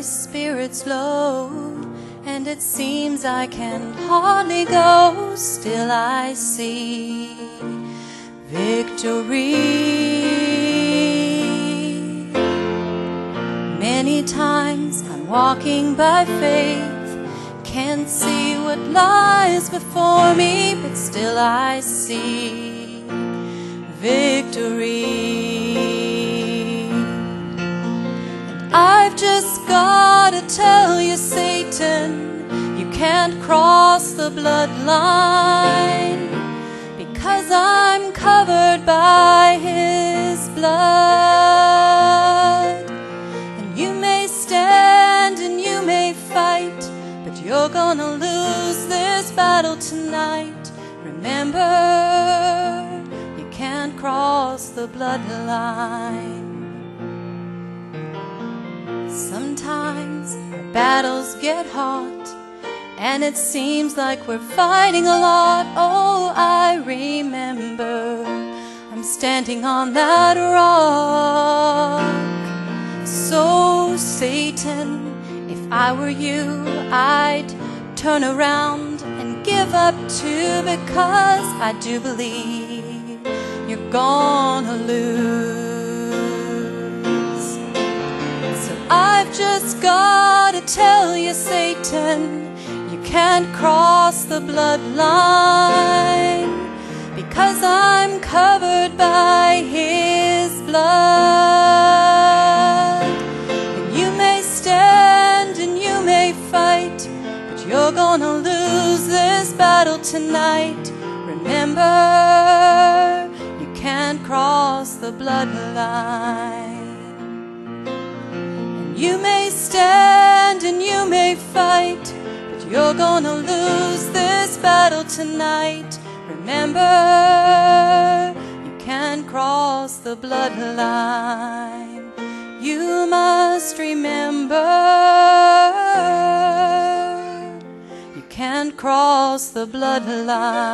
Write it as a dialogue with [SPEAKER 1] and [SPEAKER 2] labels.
[SPEAKER 1] my spirits low, and it seems I can hardly go. Still, I see victory. Many times I'm walking by faith, can't see what lies before me, but still I see victory. You, Satan, you can't cross the bloodline because I'm covered by his blood. And you may stand and you may fight, but you're gonna lose this battle tonight. Remember, you can't cross the bloodline. Battles get hot. And it seems like we're fighting a lot. Oh, I remember I'm standing on that rock. So, Satan, if I were you, I'd turn around and give up too because I do believe you're gonna lose. So, I've just tell you, can't cross the bloodline because I'm covered by His blood. And you may stand and you may fight, but you're gonna lose this battle tonight. Remember, you can't cross the bloodline. And you may stand and you may fight. You're gonna lose this battle tonight. Remember, you can't cross the bloodline. You must remember, you can't cross the bloodline.